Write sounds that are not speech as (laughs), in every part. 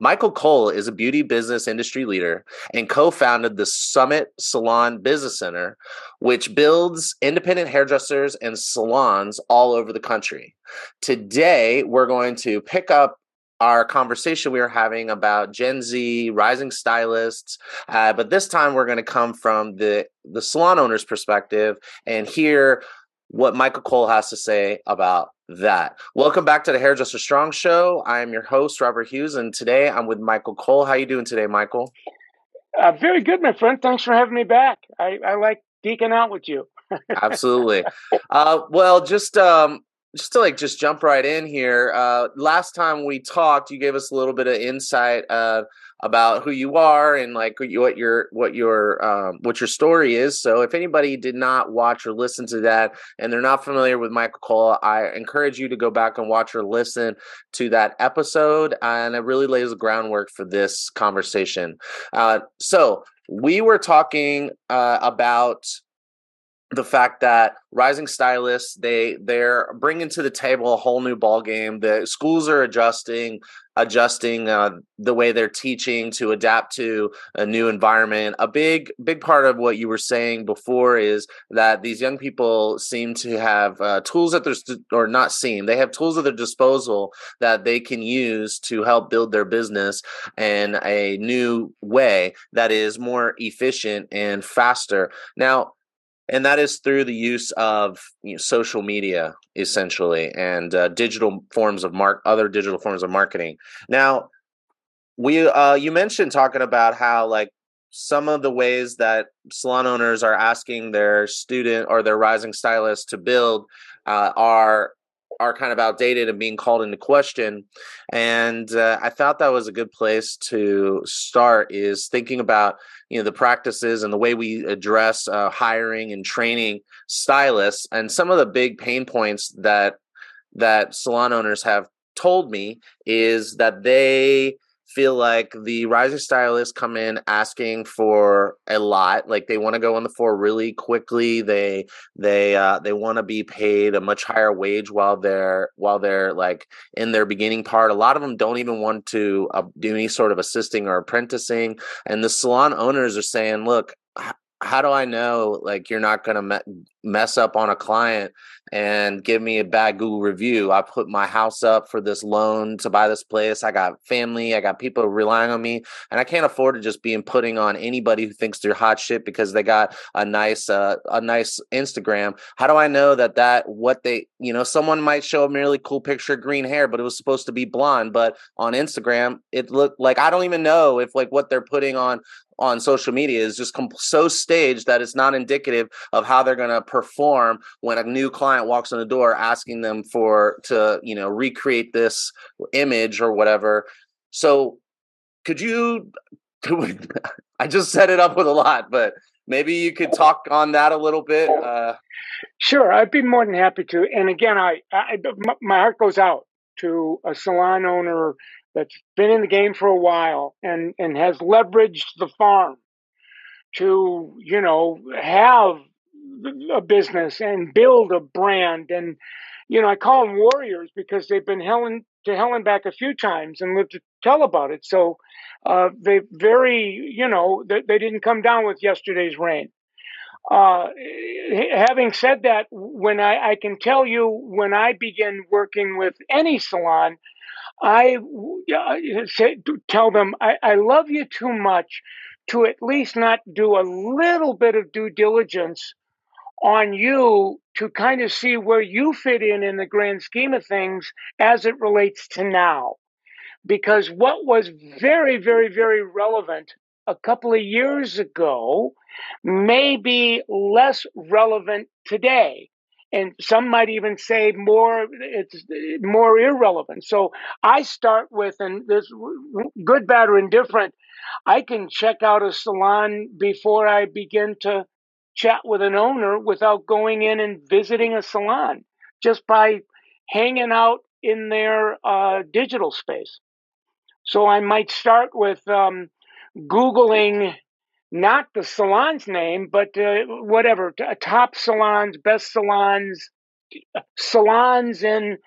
Michael Cole is a beauty business industry leader and co founded the Summit Salon Business Center, which builds independent hairdressers and salons all over the country. Today, we're going to pick up our conversation we were having about Gen Z, rising stylists, uh, but this time we're going to come from the the salon owner's perspective and hear what Michael Cole has to say about that. Welcome back to the Hairdresser Strong Show. I am your host, Robert Hughes, and today I'm with Michael Cole. How you doing today, Michael? Uh, very good, my friend. Thanks for having me back. I, I like geeking out with you. Absolutely. (laughs) Uh, well, just um, just to like just jump right in here uh last time we talked you gave us a little bit of insight uh about who you are and like what your what your um what your story is. So if anybody did not watch or listen to that and they're not familiar with michael cole i encourage you to go back and watch or listen to that episode and it really lays the groundwork for this conversation. Uh so we were talking uh about the fact that rising stylists they they're bringing to the table a whole new ball game the schools are adjusting adjusting uh, the way they're teaching to adapt to a new environment. A big big part of what you were saying before is that these young people seem to have uh, tools at their st- or not seem they have tools at their disposal that they can use to help build their business in a new way that is more efficient and faster. Now and that is through the use of you know, social media essentially and uh, digital forms of mark other digital forms of marketing. Now we uh, you mentioned talking about how like some of the ways that salon owners are asking their student or their rising stylists to build uh, are are kind of outdated and being called into question and uh, i thought that was a good place to start is thinking about you know the practices and the way we address uh, hiring and training stylists and some of the big pain points that that salon owners have told me is that they feel like the rising stylists come in asking for a lot like they want to go on the floor really quickly they they uh they want to be paid a much higher wage while they're while they're like in their beginning part. A lot of them don't even want to uh, do any sort of assisting or apprenticing and the salon owners are saying look how do I know like you're not going to me- mess up on a client and give me a bad Google review? I put my house up for this loan to buy this place. I got family, I got people relying on me, and I can't afford to just be putting on anybody who thinks they're hot shit because they got a nice uh, a nice Instagram. How do I know that that what they you know someone might show a really cool picture of green hair, but it was supposed to be blonde, but on Instagram it looked like I don't even know if like what they're putting on on social media is just comp- so staged that it's not indicative of how they're going to perform when a new client walks in the door asking them for to you know recreate this image or whatever. So could you (laughs) i just set it up with a lot but maybe you could talk on that a little bit uh, sure i'd be more than happy to and again I, I my heart goes out to a salon owner that's been in the game for a while and, and has leveraged the farm to, you know, have a business and build a brand. And, you know, I call them warriors because they've been helen to hell and back a few times and lived to tell about it. So uh, they very, you know, they, they didn't come down with yesterday's rain. Uh, having said that, when I, I, can tell you when I begin working with any salon, I say, tell them, I, I love you too much to at least not do a little bit of due diligence on you to kind of see where you fit in in the grand scheme of things as it relates to now. Because what was very, very, very relevant a couple of years ago may be less relevant today. And some might even say more it's more irrelevant. So i start with and this good bad or indifferent i can check out a salon before i begin to chat with an owner without going in and visiting a salon just by hanging out in their uh, digital space. So i might start with um, googling not the salon's name, but uh, whatever, top salons, best salons, salons in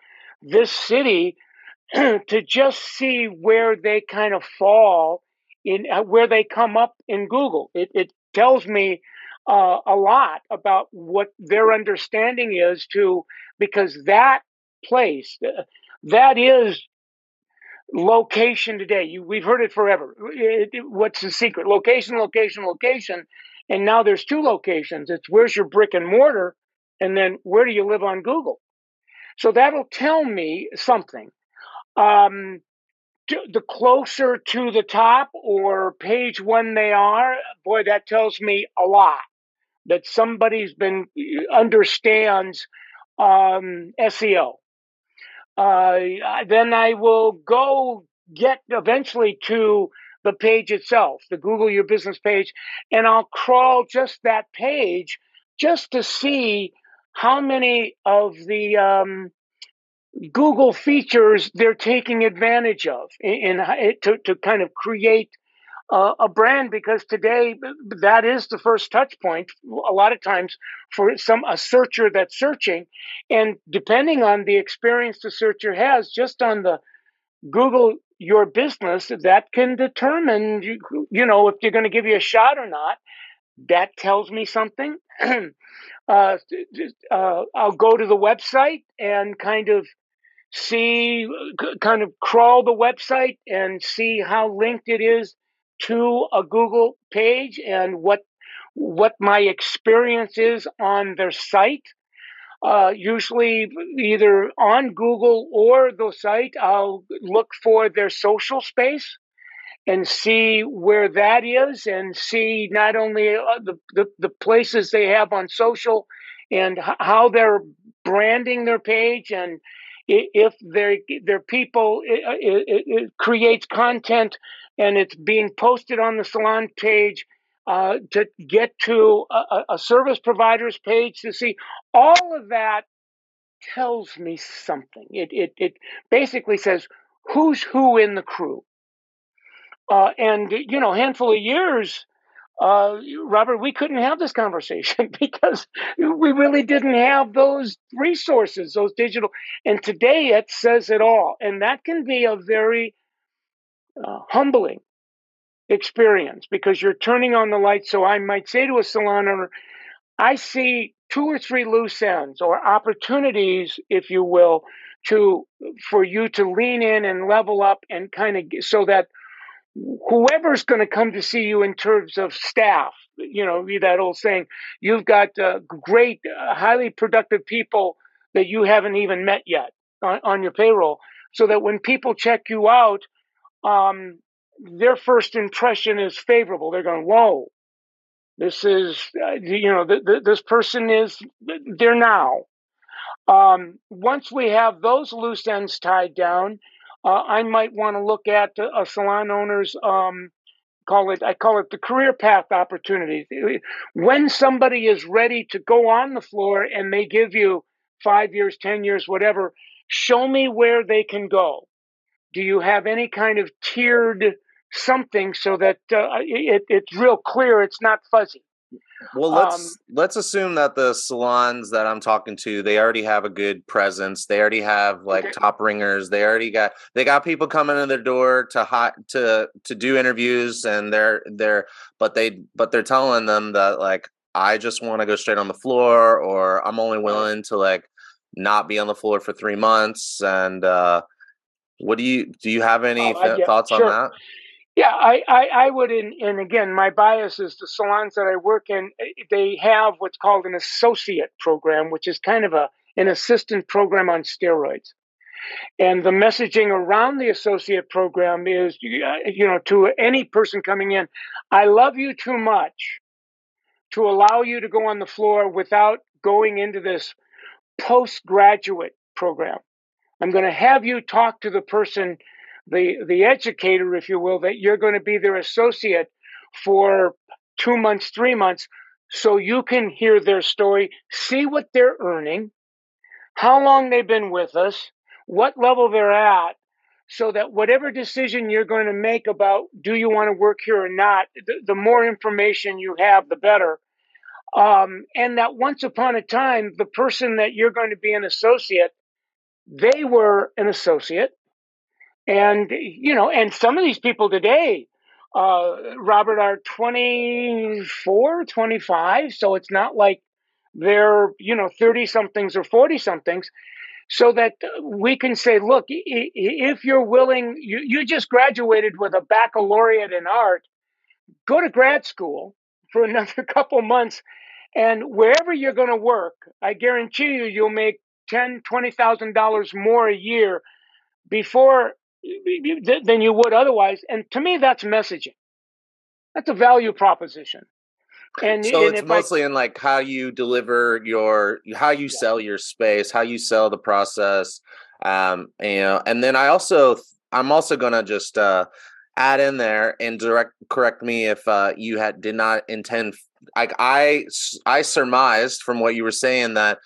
this city (clears throat) to just see where they kind of fall in uh, where they come up in Google. It, it tells me uh, a lot about what their understanding is to because that place uh, that is location today. You, we've heard it forever. It, it, what's the secret? Location, location, location. And now there's two locations. It's where's your brick and mortar, and then where do you live on Google? So that'll tell me something. Um, the closer to the top or page one they are, boy, that tells me a lot that somebody's been understands um, SEO. Uh, then I will go get eventually to the page itself, the Google Your Business page, and I'll crawl just that page just to see how many of the um, Google features they're taking advantage of in, in to, to kind of create uh, a brand because today that is the first touch point a lot of times for some a searcher that's searching. And depending on the experience the searcher has just on the google your business that can determine you, you know if you're going to give you a shot or not. That tells me something. (clears throat) Uh, uh, i'll go to the website and kind of see kind of crawl the website and see how linked it is to a Google page and what what my experience is on their site. Uh, usually, either on Google or the site, I'll look for their social space and see where that is, and see not only uh, the, the, the places they have on social and how they're branding their page and if their their people it, it, it creates content and it's being posted on the salon page uh, to get to a, a, service provider's page to see all of that tells me something. It it it basically says who's who in the crew. Uh, and you know, handful of years, uh, Robert, we couldn't have this conversation (laughs) because we really didn't have those resources, those digital. And today it says it all, and that can be a very uh, humbling experience because you're turning on the light. So I might say to a salon owner, I see two or three loose ends or opportunities, if you will, to for you to lean in and level up and kind of so that whoever's going to come to see you in terms of staff, you know, that old saying, you've got uh, great, uh, highly productive people that you haven't even met yet on, on your payroll, so that when people check you out, um, their first impression is favorable. They're going, "Whoa, this is uh, you know th- th- this person is there now." Um, once we have those loose ends tied down, uh, I might want to look at a salon owner's um, call it I call it the career path opportunity. When somebody is ready to go on the floor and they give you five years, ten years, whatever, show me where they can go. Do you have any kind of tiered something so that uh, it, it's real clear? It's not fuzzy. Well, let's um, let's assume that the salons that I'm talking to, they already have a good presence. They already have like okay. top ringers. They already got they got people coming in their door to hot to to do interviews, and they're they're but they but they're telling them that like I just want to go straight on the floor, or I'm only willing to like not be on the floor for three months, and uh what do you do? You have any oh, th- thoughts sure. on that? Yeah, I, I, I would, and, and again, my bias is the salons that I work in, eh, they have what's called an associate program, which is kind of a an assistant program on steroids. And the messaging around the associate program is, you know, to any person coming in, I love you too much to allow you to go on the floor without going into this postgraduate program. I'm going to have you talk to the person, the, the educator, if you will, that you're going to be their associate for two months, three months, so you can hear their story, see what they're earning, how long they've been with us, what level they're at, so that whatever decision you're going to make about do you want to work here or not, the, the more information you have, the better. Um, and that once upon a time, the person that you're going to be an associate they were an associate. And, you know, and some of these people today, uh, Robert, are 24, 25. So it's not like they're, you know, 30 somethings or 40 somethings. So that we can say, look, if you're willing, you, you just graduated with a baccalaureate in art, go to grad school for (laughs) another couple months. And wherever you're going to work, I guarantee you, you'll make ten, twenty thousand dollars more a year before than you would otherwise. And to me, that's messaging. That's a value proposition. And so and it's mostly I, in like how you deliver your, how you yeah. sell your space, how you sell the process. Um, you know, and then I also, I'm also gonna just uh, add in there and direct correct me if uh, you had did not intend. Like I, I surmised from what you were saying that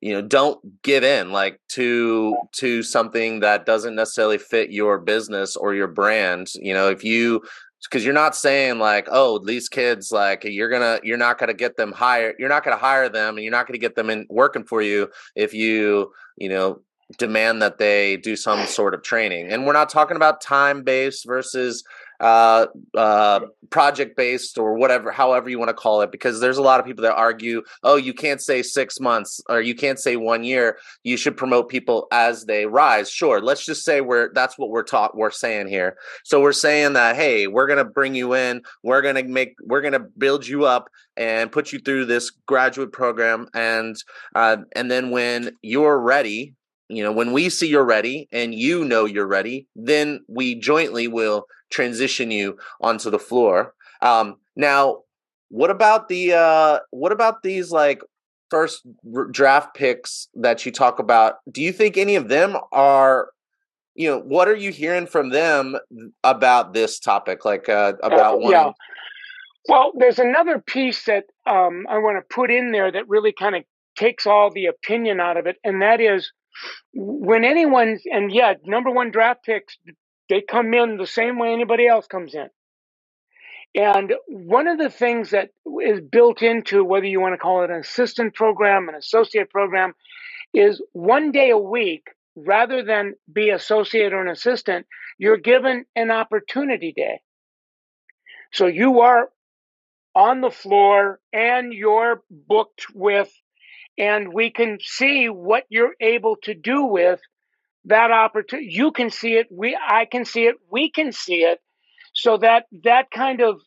you know don't give in like to to something that doesn't necessarily fit your business or your brand you know if you because you're not saying like oh these kids like you're gonna you're not gonna get them hired you're not gonna hire them and you're not gonna get them in working for you if you you know demand that they do some sort of training. And we're not talking about time based versus uh, uh, project based or whatever, however you want to call it, because there's a lot of people that argue, oh, you can't say six months or you can't say one year. You should promote people as they rise. Sure, let's just say we're that's what we're taught. We're saying here. So we're saying that hey, we're gonna bring you in. We're gonna make. We're gonna build you up and put you through this graduate program, and uh, and then when you're ready you know when we see you're ready and you know you're ready then we jointly will transition you onto the floor. Um now what about the uh what about these like first r- draft picks that you talk about? Do you think any of them are you know what are you hearing from them about this topic? Like uh about one yeah well there's another piece that um i want to put in there that really kind of takes all the opinion out of it and that is when anyone and yeah, number one draft picks, they come in the same way anybody else comes in. And one of the things that is built into whether you want to call it an assistant program, an associate program, is one day a week, rather than be associate or an assistant, you're given an opportunity day. So you are on the floor and you're booked with and we can see what you're able to do with that opportunity you can see it we i can see it we can see it. So that that kind of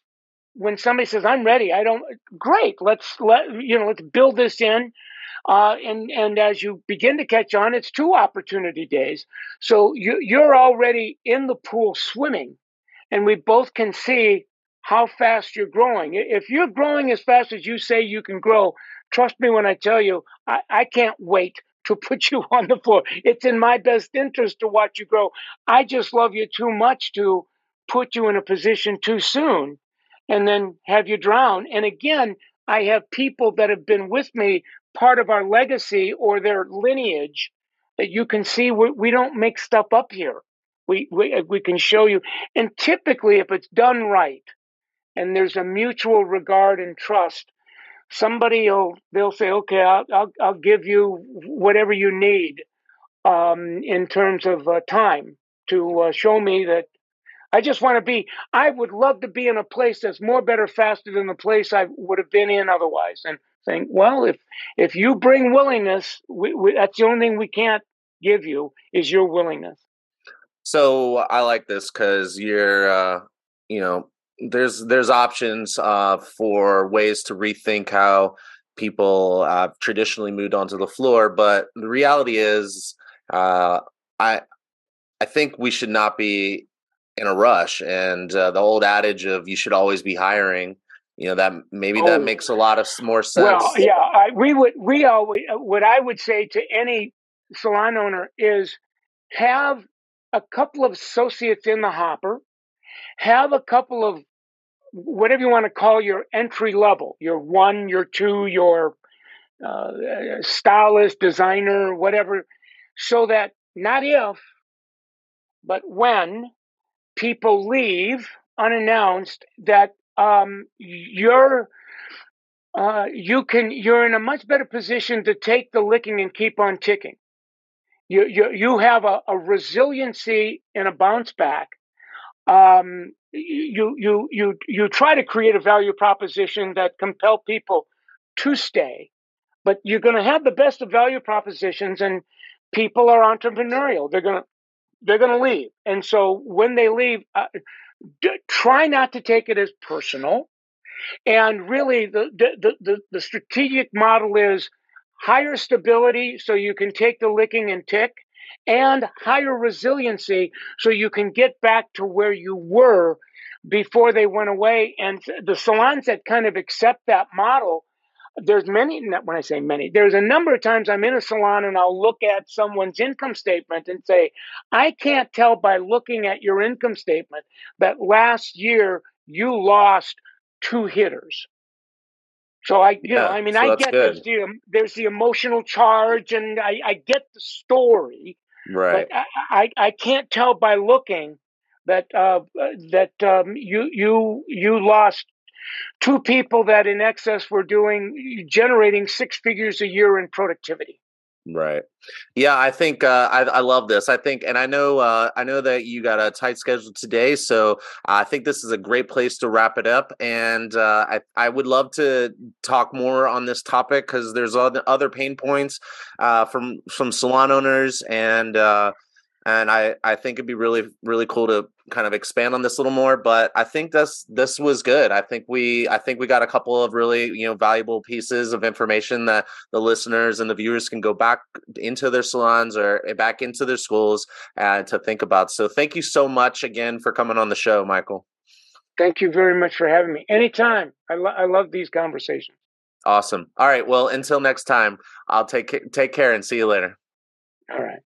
when somebody says i'm ready i don't great let's let you know let's build this in uh, and and as you begin to catch on it's two opportunity days. So you, you're already in the pool swimming and we both can see how fast you're growing. If you're growing as fast as you say you can grow Trust me when I tell you, I, I can't wait to put you on the floor. It's in my best interest to watch you grow. I just love you too much to put you in a position too soon and then have you drown. And again, I have people that have been with me, part of our legacy or their lineage, that you can see we, we don't make stuff up here. We, we, we can show you. And typically, if it's done right and there's a mutual regard and trust, somebody will they'll say, okay, I'll I'll, I'll give you whatever you need um, in terms of uh, time to uh, show me that I just want to be. I would love to be in a place that's more, better, faster than the place I would have been in otherwise. And think, well, if if you bring willingness, we, we, that's the only thing we can't give you is your willingness. So I like this because you're, uh, you know, there's there's options uh, for ways to rethink how people uh, traditionally moved onto the floor, but the reality is, uh, I I think we should not be in a rush. And uh, the old adage of you should always be hiring, you know, that maybe oh, that makes a lot of more sense. Well, yeah, I, we would we always what I would say to any salon owner is have a couple of associates in the hopper have a couple of whatever you want to call your entry level, your one, your two, your uh, stylist, designer, whatever, so that not if, but when people leave unannounced, that um, you're uh, you can you're in a much better position to take the licking and keep on ticking. You you you have a, a resiliency and a bounce back. Um, you you you you try to create a value proposition that compel people to stay, but you're going to have the best of value propositions, and people are entrepreneurial. They're going to they're going to leave, and so when they leave, uh, d- try not to take it as personal. And really, the, the, the, the strategic model is higher stability so you can take the licking and tick, and higher resiliency so you can get back to where you were before they went away. And the salons that kind of accept that model, there's many, when I say many, there's a number of times I'm in a salon and I'll look at someone's income statement and say, I can't tell by looking at your income statement that last year you lost two hitters. So I, you yeah, know, I mean, so I get there's the, there's the emotional charge, and I, I get the story, right? But I, I, I can't tell by looking that uh, that um, you you you lost two people that in excess were doing generating six figures a year in productivity. Right. Yeah, I think uh, I, I love this. I think, and I know uh, I know that you got a tight schedule today, so I think this is a great place to wrap it up. And uh, I I would love to talk more on this topic because there's other other pain points uh, from from salon owners and uh, and I I think it'd be really really cool to kind of expand on this a little more. But I think this this was good. I think we I think we got a couple of really you know valuable pieces of information that the listeners and the viewers can go back into their salons or eh, back into their schools and to think about. So thank you so much again for coming on the show, Michael. Thank you very much for having me. Anytime. I, lo- I love these conversations. Awesome. All right. Well, until next time, I'll take take care and see you later. All right.